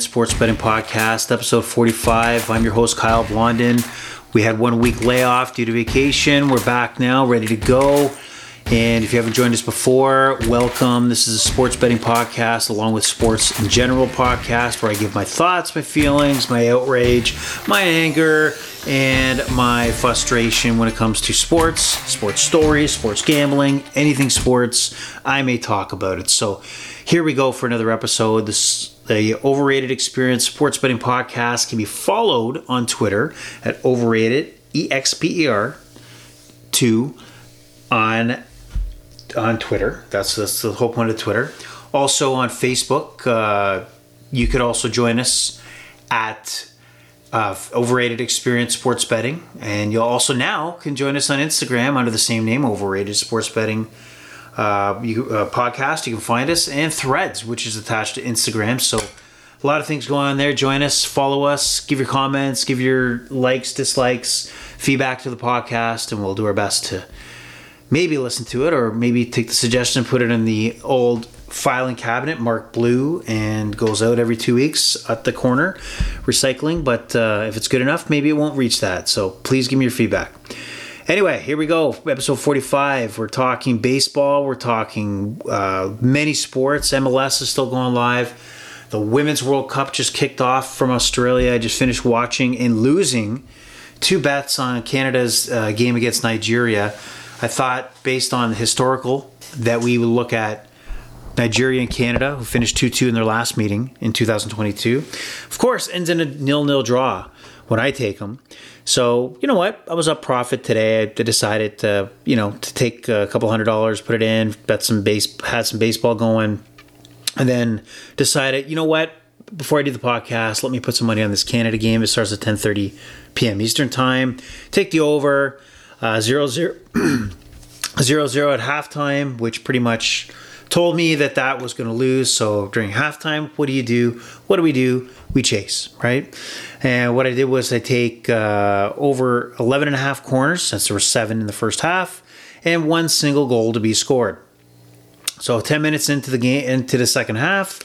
Sports Betting Podcast, episode 45. I'm your host, Kyle Blondin. We had one week layoff due to vacation. We're back now, ready to go. And if you haven't joined us before, welcome. This is a sports betting podcast along with sports in general podcast where I give my thoughts, my feelings, my outrage, my anger, and my frustration when it comes to sports, sports stories, sports gambling, anything sports. I may talk about it. So here we go for another episode. This the Overrated Experience Sports Betting Podcast can be followed on Twitter at Overrated EXPER two on on Twitter. That's that's the whole point of Twitter. Also on Facebook, uh, you could also join us at uh, Overrated Experience Sports Betting, and you'll also now can join us on Instagram under the same name, Overrated Sports Betting uh, you, uh, podcast. You can find us and Threads, which is attached to Instagram. So a lot of things going on there. Join us, follow us, give your comments, give your likes, dislikes, feedback to the podcast, and we'll do our best to maybe listen to it or maybe take the suggestion and put it in the old filing cabinet marked blue and goes out every two weeks at the corner recycling but uh, if it's good enough maybe it won't reach that so please give me your feedback Anyway, here we go. Episode 45. We're talking baseball. We're talking uh, many sports. MLS is still going live. The Women's World Cup just kicked off from Australia. I just finished watching and losing two bets on Canada's uh, game against Nigeria. I thought, based on the historical, that we would look at Nigeria and Canada, who finished 2 2 in their last meeting in 2022. Of course, ends in a nil nil draw when I take them. So you know what? I was up profit today. I decided to you know to take a couple hundred dollars, put it in, bet some base, had some baseball going, and then decided you know what? Before I do the podcast, let me put some money on this Canada game. It starts at 10:30 p.m. Eastern time. Take the over uh, zero zero zero zero at halftime, which pretty much told me that that was going to lose. So during halftime, what do you do? What do we do? We chase, right? And what I did was I take uh, over 11 and a half corners, since there were seven in the first half, and one single goal to be scored. So 10 minutes into the game, into the second half,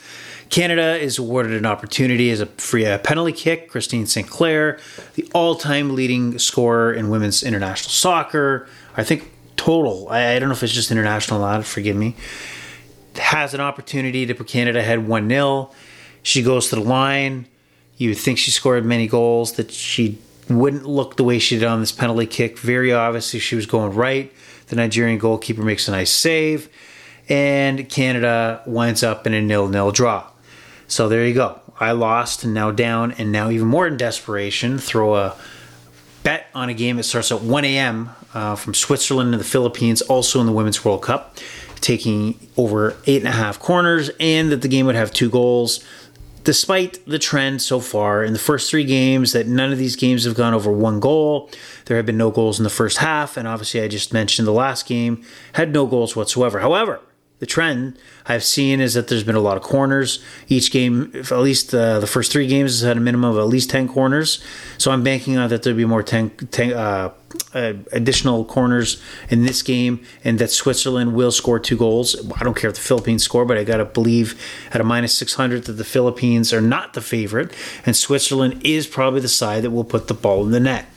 Canada is awarded an opportunity as a free uh, penalty kick. Christine Sinclair, the all-time leading scorer in women's international soccer, I think total. I, I don't know if it's just international or not. Forgive me. Has an opportunity to put Canada ahead one 0 She goes to the line you would think she scored many goals, that she wouldn't look the way she did on this penalty kick. Very obviously, she was going right. The Nigerian goalkeeper makes a nice save, and Canada winds up in a nil-nil draw. So there you go. I lost and now down, and now even more in desperation, throw a bet on a game that starts at 1 a.m. Uh, from Switzerland to the Philippines, also in the Women's World Cup, taking over eight and a half corners, and that the game would have two goals despite the trend so far in the first three games that none of these games have gone over one goal. There have been no goals in the first half, and obviously I just mentioned the last game had no goals whatsoever. However, the trend I've seen is that there's been a lot of corners. Each game, at least uh, the first three games, has had a minimum of at least 10 corners. So I'm banking on that there'll be more 10, 10 uh, uh, additional corners in this game and that Switzerland will score two goals. I don't care if the Philippines score, but I got to believe at a minus 600 that the Philippines are not the favorite and Switzerland is probably the side that will put the ball in the net.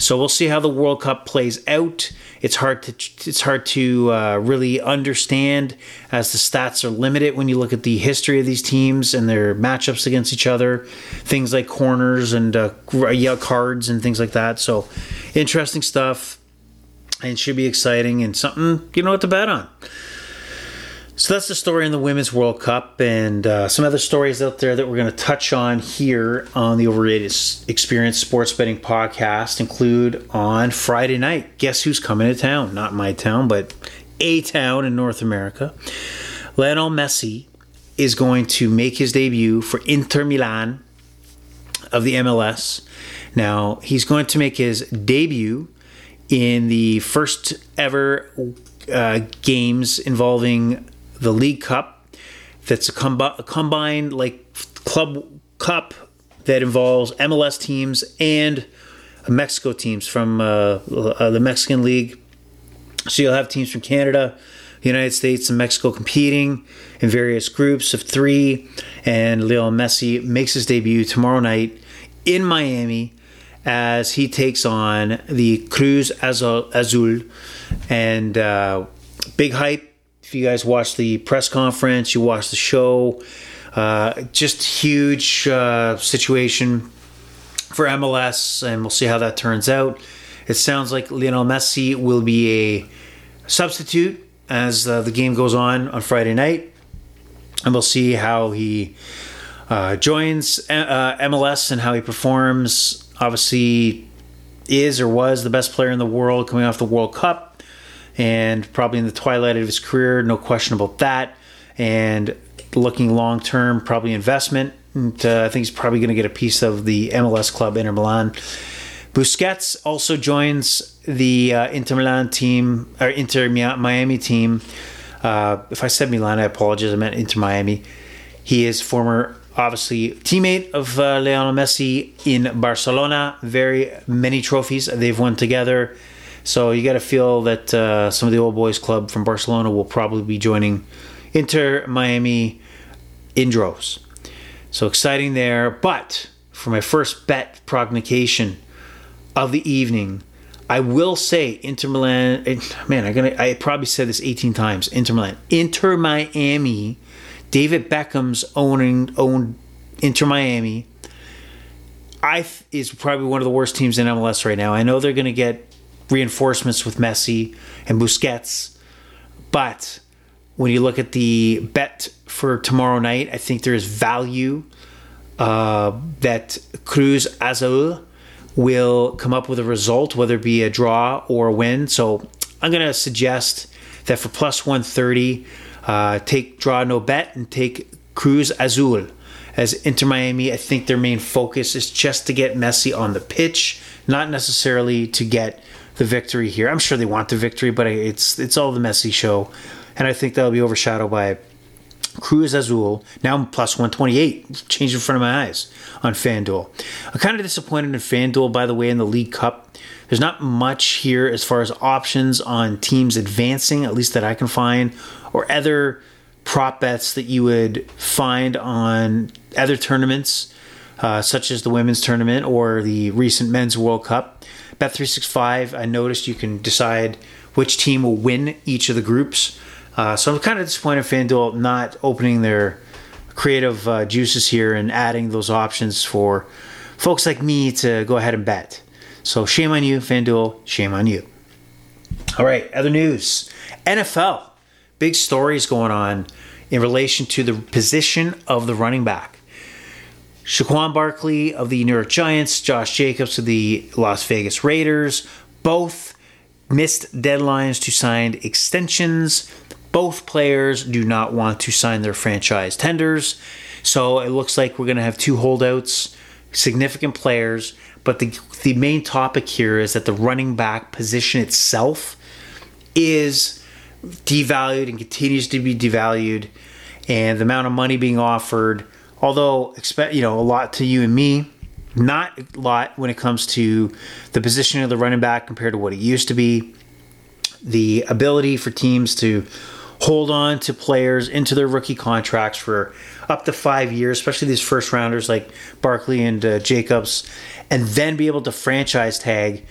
So we'll see how the World Cup plays out. It's hard to it's hard to uh, really understand as the stats are limited when you look at the history of these teams and their matchups against each other. Things like corners and uh, cards and things like that. So interesting stuff and should be exciting and something you know what to bet on. So that's the story in the Women's World Cup, and uh, some other stories out there that we're going to touch on here on the Overrated Experience Sports Betting Podcast include on Friday night. Guess who's coming to town? Not my town, but a town in North America. Lionel Messi is going to make his debut for Inter Milan of the MLS. Now, he's going to make his debut in the first ever uh, games involving the League Cup. That's a, combi- combined like club cup that involves MLS teams and Mexico teams from uh, uh, the Mexican League. So you'll have teams from Canada, the United States and Mexico competing in various groups of three. And Lionel Messi makes his debut tomorrow night in Miami as he takes on the Cruz Azul. And uh, big hype. If you guys watch the press conference, you watch the show, uh, just huge uh, situation for MLS, and we'll see how that turns out. It sounds like Lionel Messi will be a substitute as uh, the game goes on on Friday night, and we'll see how he uh, joins uh, MLS and how he performs. Obviously, is or was the best player in the world coming off the World Cup, and probably in the twilight of his career, no question about that. And looking long term, probably investment. And, uh, I think he's probably going to get a piece of the MLS club Inter Milan. Busquets also joins the uh, Inter Milan team or Inter Miami team. Uh, if I said Milan, I apologize. I meant Inter Miami. He is former, obviously, teammate of uh, Lionel Messi in Barcelona. Very many trophies they've won together. So you got to feel that uh, some of the old boys club from Barcelona will probably be joining Inter Miami in droves. So exciting there. But for my first bet prognostication of the evening. I will say Inter Milan. Eh, man, I'm gonna. I probably said this 18 times. Inter Milan, Inter Miami. David Beckham's owning owned Inter Miami. I is probably one of the worst teams in MLS right now. I know they're going to get reinforcements with Messi and Busquets, but when you look at the bet for tomorrow night, I think there is value uh, that Cruz Azul will come up with a result, whether it be a draw or a win. So I'm going to suggest that for plus 130, uh, take draw no bet and take Cruz Azul. As Inter Miami, I think their main focus is just to get Messi on the pitch, not necessarily to get the victory here. I'm sure they want the victory, but it's it's all the Messi show, and I think that'll be overshadowed by Cruz Azul, now plus 128, changed in front of my eyes on FanDuel. I'm kind of disappointed in FanDuel, by the way, in the League Cup. There's not much here as far as options on teams advancing, at least that I can find, or other prop bets that you would find on other tournaments, uh, such as the women's tournament or the recent men's World Cup. Bet365, I noticed you can decide which team will win each of the groups. Uh, so I'm kind of disappointed FanDuel not opening their creative uh, juices here and adding those options for folks like me to go ahead and bet. So shame on you, FanDuel. Shame on you. All right, other news. NFL. Big stories going on in relation to the position of the running back. Saquon Barkley of the New York Giants, Josh Jacobs of the Las Vegas Raiders, both missed deadlines to sign extensions both players do not want to sign their franchise tenders. So it looks like we're going to have two holdouts, significant players. But the, the main topic here is that the running back position itself is devalued and continues to be devalued. And the amount of money being offered, although expect you know a lot to you and me, not a lot when it comes to the position of the running back compared to what it used to be. The ability for teams to hold on to players into their rookie contracts for up to five years, especially these first rounders like Barkley and uh, Jacobs, and then be able to franchise tag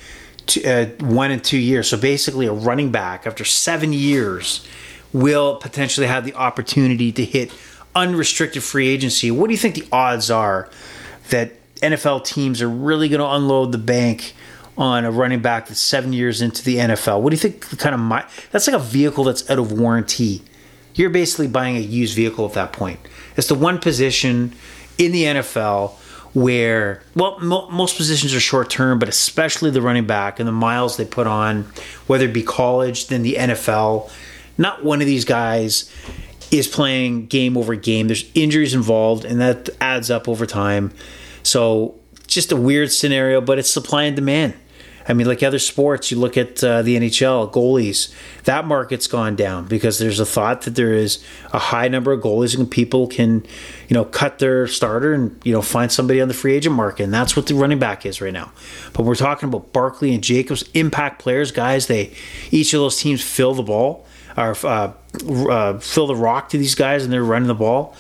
to, uh, one and two years. So basically, a running back after seven years will potentially have the opportunity to hit unrestricted free agency. What do you think the odds are that NFL teams are really going to unload the bank? on a running back that's seven years into the NFL. What do you think? Kind of my, that's like a vehicle that's out of warranty. You're basically buying a used vehicle at that point. It's the one position in the NFL where, well, mo- most positions are short term, but especially the running back and the miles they put on, whether it be college, then the NFL. Not one of these guys is playing game over game. There's injuries involved, and that adds up over time. So, just a weird scenario, but it's supply and demand. I mean, like other sports, you look at uh, the NHL goalies. That market's gone down because there's a thought that there is a high number of goalies and people can, you know, cut their starter and you know find somebody on the free agent market, and that's what the running back is right now. But we're talking about Barkley and Jacobs, impact players, guys. They each of those teams fill the ball or uh, uh, fill the rock to these guys, and they're running the ball.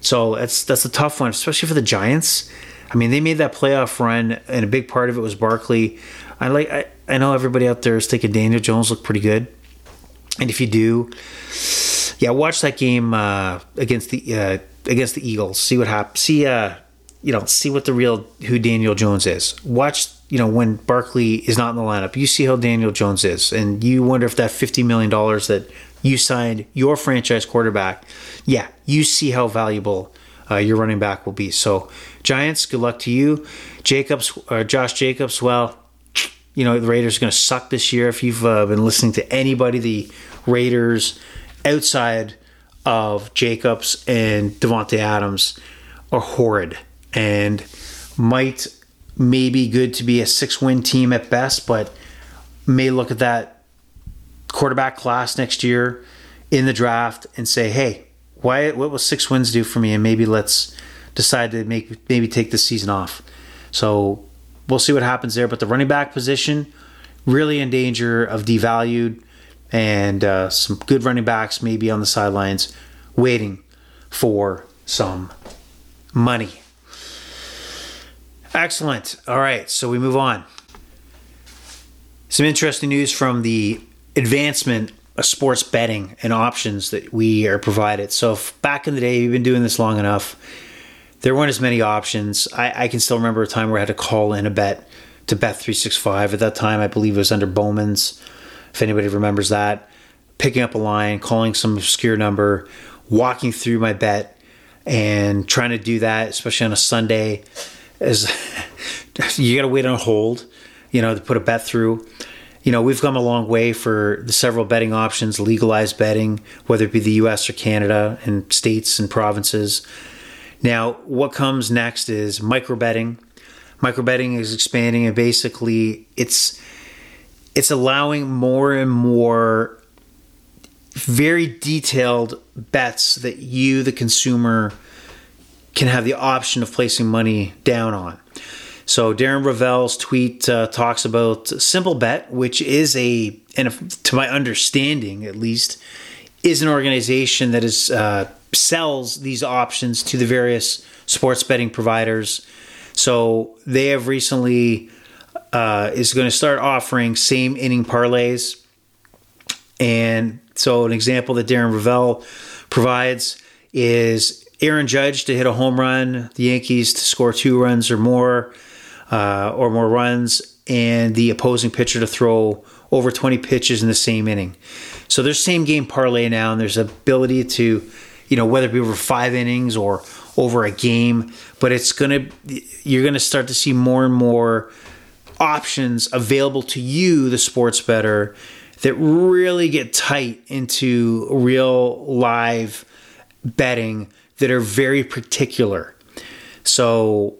So that's that's a tough one, especially for the Giants. I mean, they made that playoff run, and a big part of it was Barkley. I like. I, I know everybody out there is thinking Daniel Jones looked pretty good, and if you do, yeah, watch that game uh, against the uh, against the Eagles. See what happens. See, uh, you know, see what the real who Daniel Jones is. Watch, you know, when Barkley is not in the lineup, you see how Daniel Jones is, and you wonder if that fifty million dollars that you signed your franchise quarterback, yeah, you see how valuable uh, your running back will be. So, Giants, good luck to you. Jacobs, or Josh Jacobs, well, you know, the Raiders are going to suck this year. If you've uh, been listening to anybody, the Raiders outside of Jacobs and Davante Adams are horrid and might maybe good to be a six win team at best, but may look at that quarterback class next year in the draft and say, hey, why what will six wins do for me? And maybe let's decide to make maybe take the season off. So we'll see what happens there. But the running back position really in danger of devalued, and uh, some good running backs maybe on the sidelines waiting for some money. Excellent. All right, so we move on. Some interesting news from the advancement of sports betting and options that we are provided. So, back in the day, we've been doing this long enough. There weren't as many options. I, I can still remember a time where I had to call in a bet to Bet 365. At that time, I believe it was under Bowman's, if anybody remembers that. Picking up a line, calling some obscure number, walking through my bet, and trying to do that, especially on a Sunday is you got to wait on hold, you know, to put a bet through. You know, we've come a long way for the several betting options, legalized betting, whether it be the US or Canada and states and provinces. Now, what comes next is micro betting. Micro betting is expanding and basically it's it's allowing more and more very detailed bets that you the consumer can have the option of placing money down on. So Darren Rovell's tweet uh, talks about SimpleBet, which is a, and if, to my understanding at least, is an organization that is uh, sells these options to the various sports betting providers. So they have recently uh, is going to start offering same inning parlays, and so an example that Darren Rovell provides is Aaron Judge to hit a home run, the Yankees to score two runs or more, uh, or more runs, and the opposing pitcher to throw over 20 pitches in the same inning. So there's same game parlay now, and there's ability to, you know, whether it be over five innings or over a game, but it's gonna you're gonna start to see more and more options available to you, the sports better, that really get tight into real live betting that are very particular. So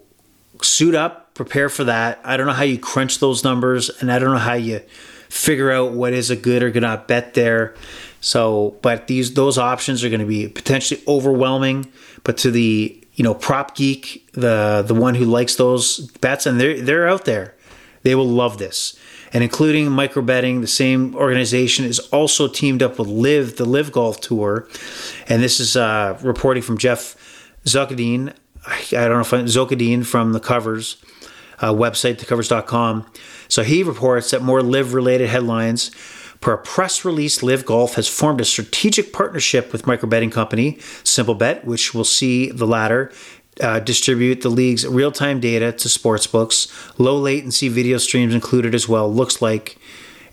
suit up, prepare for that. I don't know how you crunch those numbers, and I don't know how you figure out what is a good or good not bet there. So, but these those options are going to be potentially overwhelming. But to the you know prop geek, the the one who likes those bets, and they're they're out there, they will love this. And including micro betting, the same organization is also teamed up with LIV, the LIV Golf Tour, and this is uh, reporting from Geoff Zochodne. I don't know if I'm Zochodne from the Covers uh, website, thecovers.com. So he reports that more LIV related headlines. Per a press release, LIV Golf has formed a strategic partnership with micro betting company SimpleBet, which will see the latter uh, distribute the league's real time data to sportsbooks. Low latency video streams included as well. Looks like,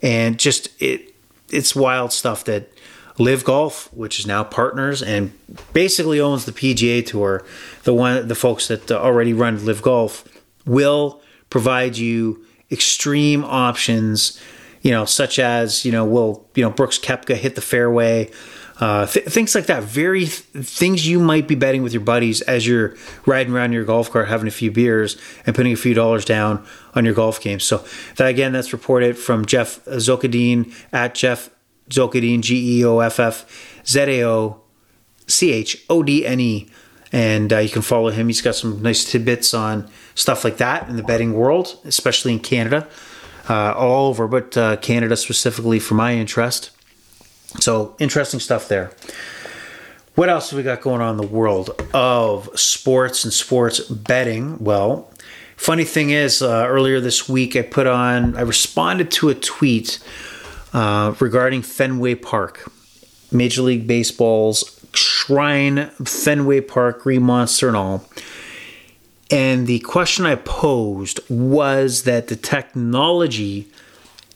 and just it, it's wild stuff that LIV Golf, which is now partners and basically owns the PGA Tour, the one the folks that already run LIV Golf, will provide you extreme options. You know, such as you know, will you know Brooks Koepka hit the fairway? Uh, th- things like that. Very th- things you might be betting with your buddies as you're riding around your golf cart, having a few beers, and putting a few dollars down on your golf game. So that again, that's reported from Geoff Zochodne at Geoff Zochodne, G E O F F Z A O C H O D N E. And uh, you can follow him. He's got some nice tidbits on stuff like that in the betting world, especially in Canada, uh, all over, but uh, Canada specifically for my interest. So interesting stuff there. What else have we got going on in the world of sports and sports betting? Well, funny thing is, uh, earlier this week I put on, I responded to a tweet uh, regarding Fenway Park, Major League Baseball's shrine, Fenway Park, Green Monster, and all. And the question I posed was that the technology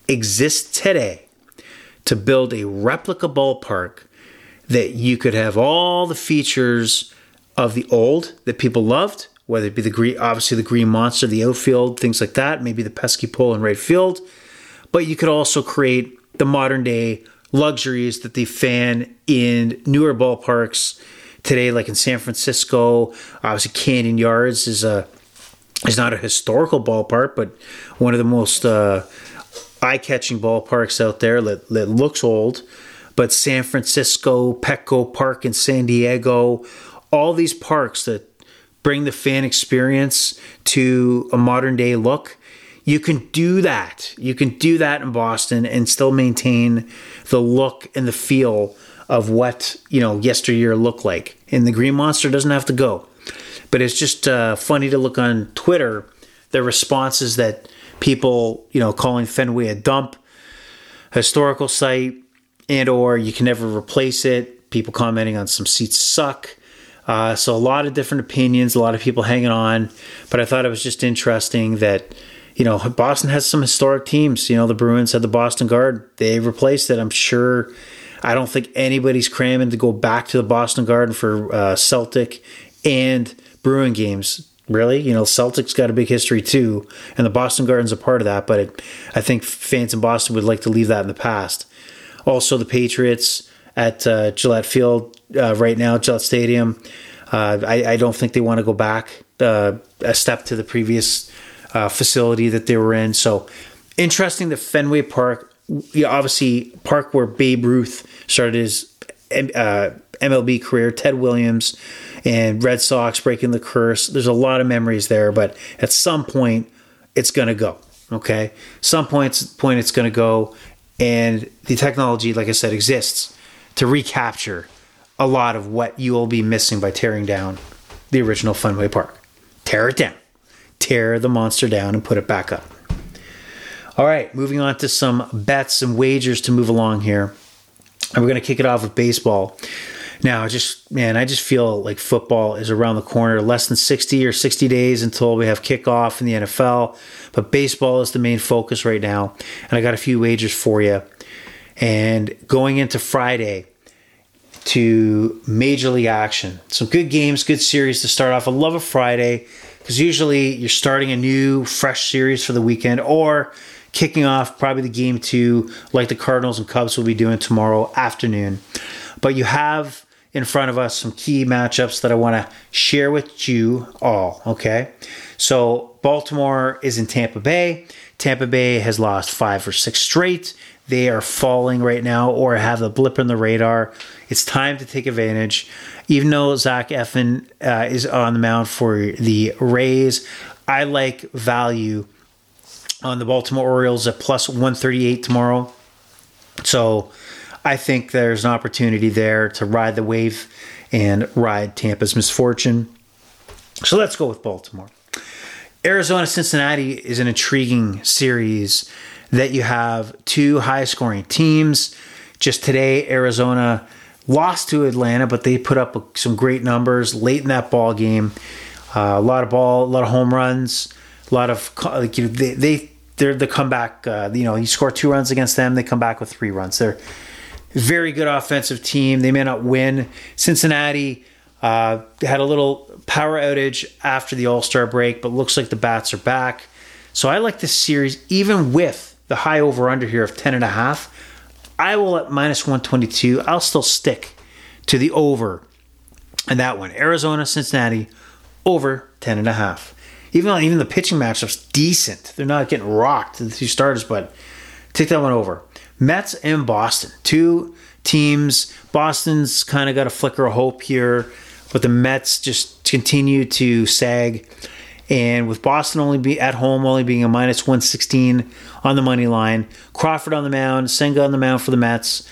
exists today to build a replica ballpark that you could have all the features of the old that people loved, whether it be the green, obviously the green monster, the outfield, things like that, maybe the pesky pole in right field, but you could also create the modern day luxuries that the fan in newer ballparks today, like in San Francisco, obviously Camden Yards is a is not a historical ballpark, but one of the most uh, eye-catching ballparks out there that, that looks old. But San Francisco, Petco Park in San Diego, all these parks that bring the fan experience to a modern day look. You can do that. You can do that in Boston and still maintain the look and the feel of what you know yesteryear looked like. And the Green Monster doesn't have to go, but it's just uh, funny to look on Twitter the responses that people you know calling Fenway a dump, historical site, and or you can never replace it. People commenting on some seats suck. Uh, so a lot of different opinions, a lot of people hanging on, but I thought it was just interesting that you know Boston has some historic teams. You know the Bruins had the Boston Garden; they replaced it. I'm sure I don't think anybody's cramming to go back to the Boston Garden for uh, Celtic and Bruin games. Really, you know, Celtics got a big history too, and the Boston Garden's a part of that. But it, I think fans in Boston would like to leave that in the past. Also, the Patriots at uh, Gillette Field uh, right now, Gillette Stadium. Uh, I, I, don't think they want to go back uh, a step to the previous uh, facility that they were in. So interesting that Fenway Park obviously park where Babe Ruth started his uh, MLB career, Ted Williams and Red Sox breaking the curse. There's a lot of memories there, but at some point it's going to go. Okay, some points point it's going to go, and the technology, like I said, exists to recapture a lot of what you will be missing by tearing down the original Fenway Park. Tear it down, tear the monster down, and put it back up. All right, moving on to some bets and wagers to move along here. And we're going to kick it off with baseball. Now, just man, I just feel like football is around the corner. Less than 60 or 60 days until we have kickoff in the NFL. But baseball is the main focus right now. And I got a few wagers for you. And going into Friday to Major League action. Some good games, good series to start off. I love a Friday because usually you're starting a new, fresh series for the weekend or kicking off probably the game two, like the Cardinals and Cubs will be doing tomorrow afternoon. But you have in front of us some key matchups that I want to share with you all. Okay. So Baltimore is in Tampa Bay. Tampa Bay has lost five or six straight. They are falling right now or have a blip in the radar. It's time to take advantage. Even though Zach Eflin uh, is on the mound for the Rays, I like value on the Baltimore Orioles at plus 138 tomorrow. So I think there's an opportunity there to ride the wave and ride Tampa's misfortune. So let's go with Baltimore. Arizona Cincinnati is an intriguing series that you have two high scoring teams. Just today, Arizona lost to Atlanta, but they put up some great numbers late in that ball game. Uh, a lot of ball, a lot of home runs, a lot of like you know, they, they they're the comeback. Uh, you know, you score two runs against them, they come back with three runs. They're very good offensive team. They may not win. Cincinnati uh, had a little power outage after the All Star break, but looks like the bats are back. So I like this series, even with the high over under here of ten and a half. I will at minus one twenty two. I'll still stick to the over, and that one Arizona Cincinnati over ten and a half even though even the pitching matchup's decent. They're not getting rocked the two starters, but take that one over. Mets and Boston, two teams. Boston's kind of got a flicker of hope here, but the Mets just continue to sag. And with Boston only be at home, only being a minus 116 on the money line, Crawford on the mound, Senga on the mound for the Mets.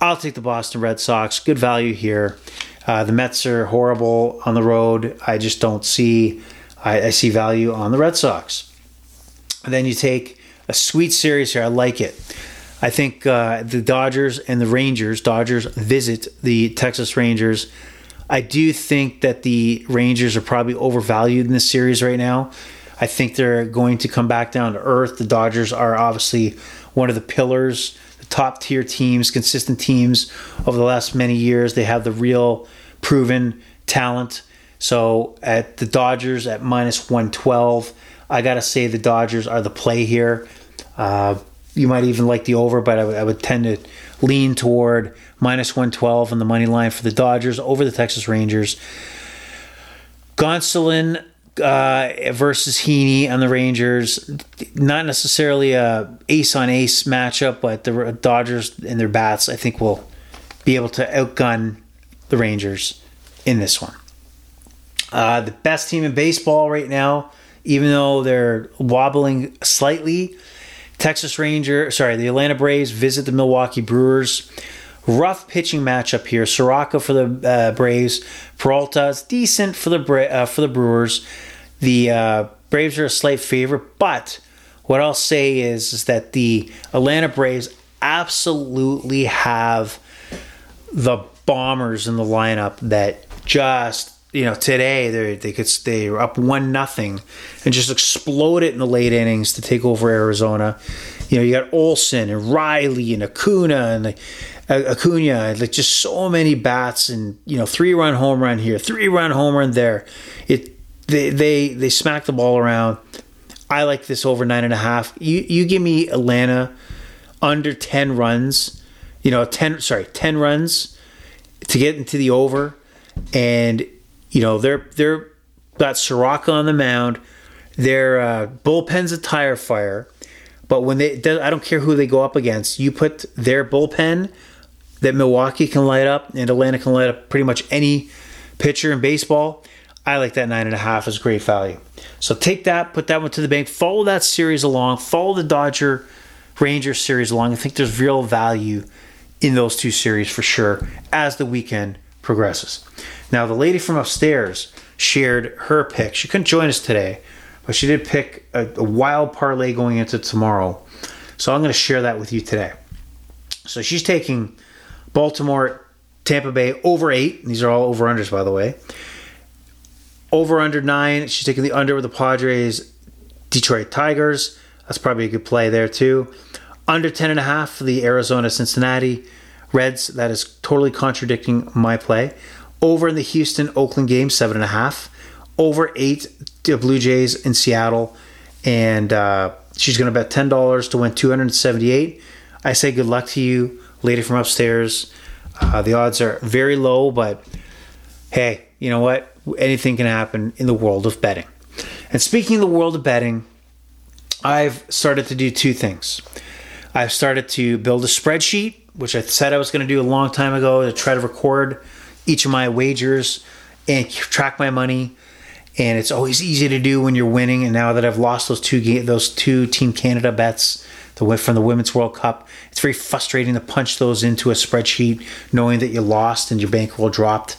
I'll take the Boston Red Sox. Good value here. Uh, the Mets are horrible on the road. I just don't see. I, I see value on the Red Sox. And then you take a sweet series here. I like it. I think uh, the Dodgers and the Rangers. Dodgers visit the Texas Rangers. I do think that the Rangers are probably overvalued in this series right now. I think they're going to come back down to earth. The Dodgers are obviously one of the pillars, the top tier teams, consistent teams over the last many years. They have the real proven talent. So at the Dodgers at minus 112, I got to say the Dodgers are the play here. Uh, you might even like the over, but I, w- I would tend to lean toward minus 112 on the money line for the Dodgers over the Texas Rangers. Gonsolin uh, versus Heaney on the Rangers. Not necessarily a ace on ace matchup, but the Dodgers and their bats, I think, will be able to outgun the Rangers in this one. Uh, the best team in baseball right now, even though they're wobbling slightly, Texas Ranger, sorry, the Atlanta Braves visit the Milwaukee Brewers. Rough pitching matchup here. Soroka for the uh, Braves, Peralta is decent for the Bra- uh, for the Brewers. The uh, Braves are a slight favorite, but what I'll say is, is that the Atlanta Braves absolutely have the bombers in the lineup that just you know today they they could they were up one nothing and just explode it in the late innings to take over Arizona. You know you got Olson and Riley and Acuna and Acuna like just so many bats and you know three run home run here, three run home run there. It they they they smack the ball around. I like this over nine and a half. You you give me Atlanta under ten runs. You know ten sorry ten runs to get into the over, and you know they're they're got Soroka on the mound. Their uh, bullpen's a tire fire, but when they I don't care who they go up against. You put their bullpen that Milwaukee can light up and Atlanta can light up pretty much any pitcher in baseball. I like that nine and a half as great value. So take that, put that one to the bank, follow that series along, follow the Dodger Ranger series along. I think there's real value in those two series for sure as the weekend progresses. Now, the lady from upstairs shared her pick. She couldn't join us today, but she did pick a, a wild parlay going into tomorrow. So I'm going to share that with you today. So she's taking Baltimore, Tampa Bay over eight. These are all over unders, by the way. Over under nine. She's taking the under with the Padres, Detroit Tigers. That's probably a good play there too. Under 10 and a half for the Arizona Cincinnati Reds. That is totally contradicting my play. Over in the Houston Oakland game, seven and a half. Over eight the Blue Jays in Seattle, and uh, she's going to bet ten dollars to win two hundred seventy-eight. I say good luck to you, lady from upstairs. Uh, the odds are very low, but hey, you know what? Anything can happen in the world of betting. And speaking of the world of betting, I've started to do two things. I've started to build a spreadsheet, which I said I was going to do a long time ago to try to record each of my wagers and track my money. And it's always easy to do when you're winning. And now that I've lost those two those two Team Canada bets, the from the Women's World Cup, it's very frustrating to punch those into a spreadsheet, knowing that you lost and your bankroll dropped.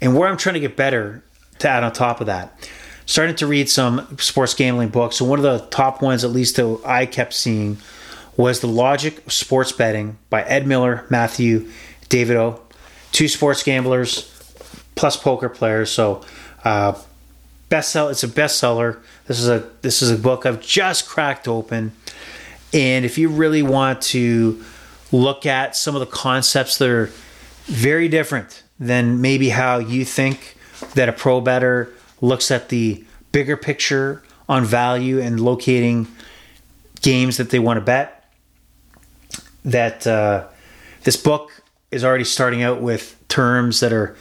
And where I'm trying to get better to add on top of that, starting to read some sports gambling books. And one of the top ones, at least that I kept seeing, was The Logic of Sports Betting by Ed Miller, Matthew Davidow, two sports gamblers plus poker players. So, uh, bestseller. It's a bestseller. This is a this is a book I've just cracked open, and if you really want to look at some of the concepts that are very different than maybe how you think that a pro better looks at the bigger picture on value and locating games that they want to bet that uh, this book is already starting out with terms that are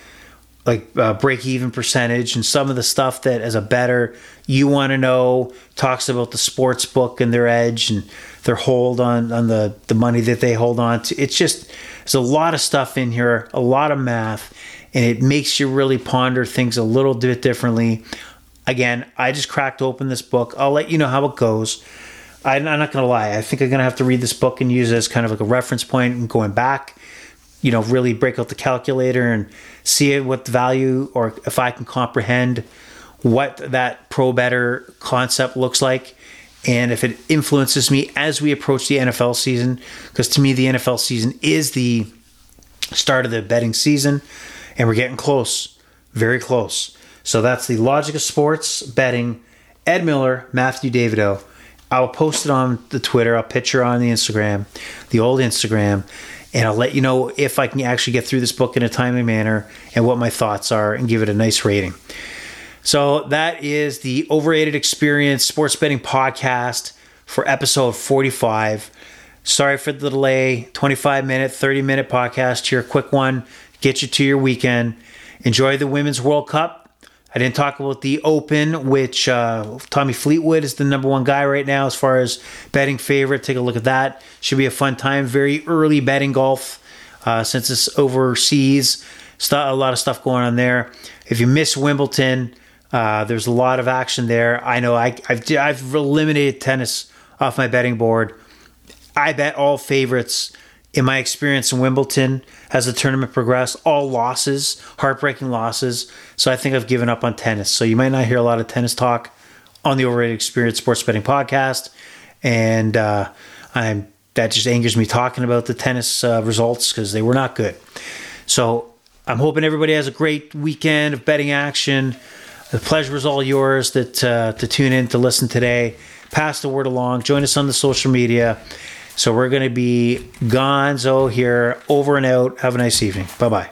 like uh, break even percentage and some of the stuff that as a better you want to know talks about the sports book and their edge and their hold on on the the money that they hold on to. It's just there's a lot of stuff in here a lot of math and it makes you really ponder things a little bit differently. Again i just cracked open this book. I'll let you know how it goes I'm not going to lie. I think I'm going to have to read this book and use it as kind of like a reference point and going back. you know, really break out the calculator and see what the value or if I can comprehend what that pro better concept looks like and if it influences me as we approach the NFL season because to me the NFL season is the start of the betting season and we're getting close very close so that's the logic of sports betting ed miller matthew davidow i'll post it on the twitter i'll picture on the instagram the old instagram and i'll let you know if i can actually get through this book in a timely manner and what my thoughts are and give it a nice rating so that is the Overrated Experience Sports Betting Podcast for episode 45. Sorry for the delay. 25 minute, 30 minute podcast here. Quick one. Get you to your weekend. Enjoy the Women's World Cup. I didn't talk about the Open, which uh, Tommy Fleetwood is the number one guy right now as far as betting favorite. Take a look at that. Should be a fun time. Very early betting golf uh, since it's overseas. a lot of stuff going on there. If you miss Wimbledon, uh, there's a lot of action there. I know I, have I've eliminated tennis off my betting board. I bet all favorites in my experience in Wimbledon as the tournament progressed, all losses, heartbreaking losses. So I think I've given up on tennis. So you might not hear a lot of tennis talk on the Overrated Experience Sports Betting Podcast, and uh, I'm that just angers me talking about the tennis uh, results because they were not good. So I'm hoping everybody has a great weekend of betting action. The pleasure is all yours that uh, to tune in to listen today. Pass the word along. Join us on the social media. So we're going to be gonzo here, over and out. Have a nice evening. Bye bye.